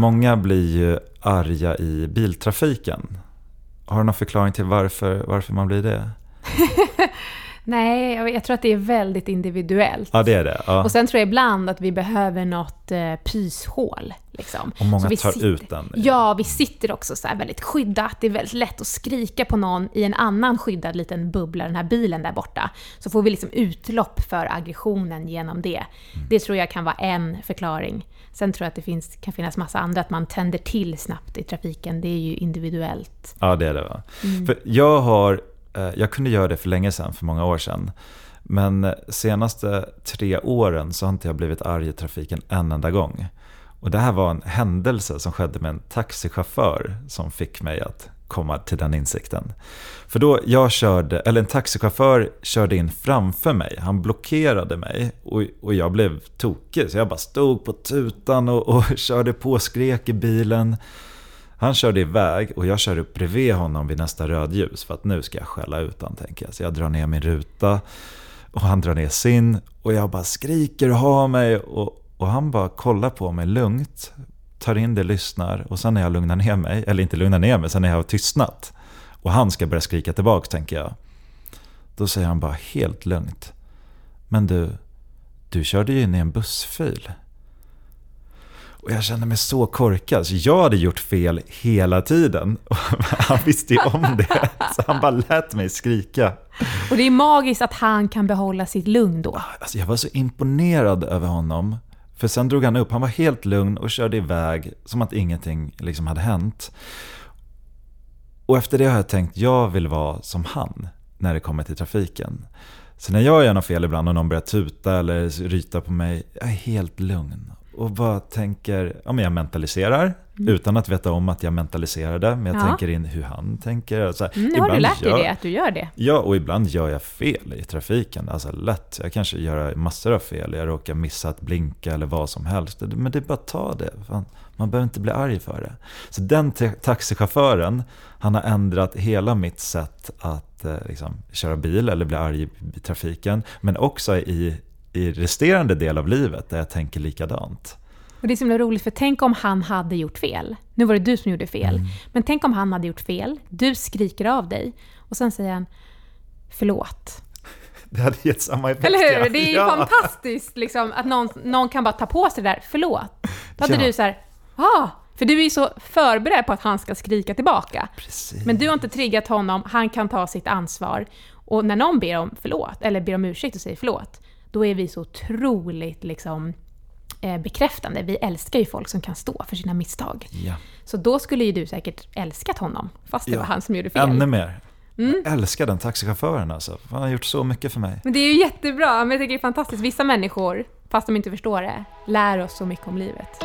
Många blir ju arga i biltrafiken. Har du någon förklaring till varför, varför man blir det? Nej, jag, jag tror att det är väldigt individuellt. Ja, det är det. Ja. Och sen tror jag ibland att vi behöver något eh, pyshål. Liksom. Och många Så vi tar sitter, ut den. Ja, vi sitter också så väldigt skyddat. Det är väldigt lätt att skrika på någon i en annan skyddad liten bubbla, den här bilen där borta. Så får vi liksom utlopp för aggressionen genom det. Mm. Det tror jag kan vara en förklaring. Sen tror jag att det finns, kan finnas massa andra, att man tänder till snabbt i trafiken. Det är ju individuellt. Ja, det är det va. Mm. För jag har, Eh, jag kunde göra det för länge sedan, för många år sedan. Men eh, senaste tre åren så har inte jag blivit arg i trafiken en enda gång. Och det här var en händelse som skedde med en taxichaufför som fick mig att komma till den insikten. För då jag körde, eller en taxichaufför körde in framför mig, han blockerade mig och, och jag blev tokig. Så jag bara stod på tutan och, och körde på, skrek i bilen. Han körde iväg och jag kör upp bredvid honom vid nästa rödljus för att nu ska jag skälla ut honom tänker jag. Så jag drar ner min ruta och han drar ner sin och jag bara skriker och har mig och, och han bara kollar på mig lugnt, tar in det, lyssnar och sen när jag lugnar ner mig, eller inte lugnar ner mig, sen när jag har tystnat och han ska börja skrika tillbaka tänker jag. Då säger han bara helt lugnt. Men du, du körde ju in i en bussfil. Och jag kände mig så korkad, så jag hade gjort fel hela tiden. Han visste ju om det, så han bara lät mig skrika. Och det är magiskt att han kan behålla sitt lugn då. Alltså jag var så imponerad över honom. För sen drog han upp, han var helt lugn och körde iväg som att ingenting liksom hade hänt. Och efter det har jag tänkt, jag vill vara som han när det kommer till trafiken. Så när jag gör något fel ibland och någon börjar tuta eller ryta på mig, jag är helt lugn. Och bara tänker, ja men jag mentaliserar utan att veta om att jag mentaliserade. Men jag Mm. Ja. tänker in hur han tänker. Så här, Mm, nu har du lärt dig gör- det, att du gör det. Ja, och ibland gör jag fel i trafiken. Alltså lätt. Jag kanske gör massor av fel. Jag råkar missa att blinka eller vad som helst. Men det är bara att ta det. Fan, man behöver inte bli arg för det. Så den ta- taxichauffören, han har ändrat hela mitt sätt att eh, liksom, köra bil eller bli arg i trafiken. Men också i, i resterande del av livet där jag tänker likadant. Och det är så himla roligt, för tänk om han hade gjort fel. Nu var det du som gjorde fel. Mm. Men tänk om han hade gjort fel, du skriker av dig och sen säger han Förlåt. Det hade gett samma effekt. Eller hur? Det är ju ja. fantastiskt liksom, att någon, någon kan bara ta på sig det där Förlåt. Då hade Ja. du så här, ah, för du är ju så förberedd på att han ska skrika tillbaka. Precis. Men du har inte triggat honom, han kan ta sitt ansvar. Och när någon ber om förlåt, eller ber om ursäkt och säger förlåt, då är vi så otroligt liksom, eh, bekräftande. Vi älskar ju folk som kan stå för sina misstag. Ja. Så då skulle ju du säkert älskat honom, fast det Ja. var han som gjorde fel. Ännu mer. Mm. Jag älskar den taxichauffören alltså. Han har gjort så mycket för mig. Men det är ju jättebra, men jag tycker det är fantastiskt. Vissa människor, fast de inte förstår det, lär oss så mycket om livet.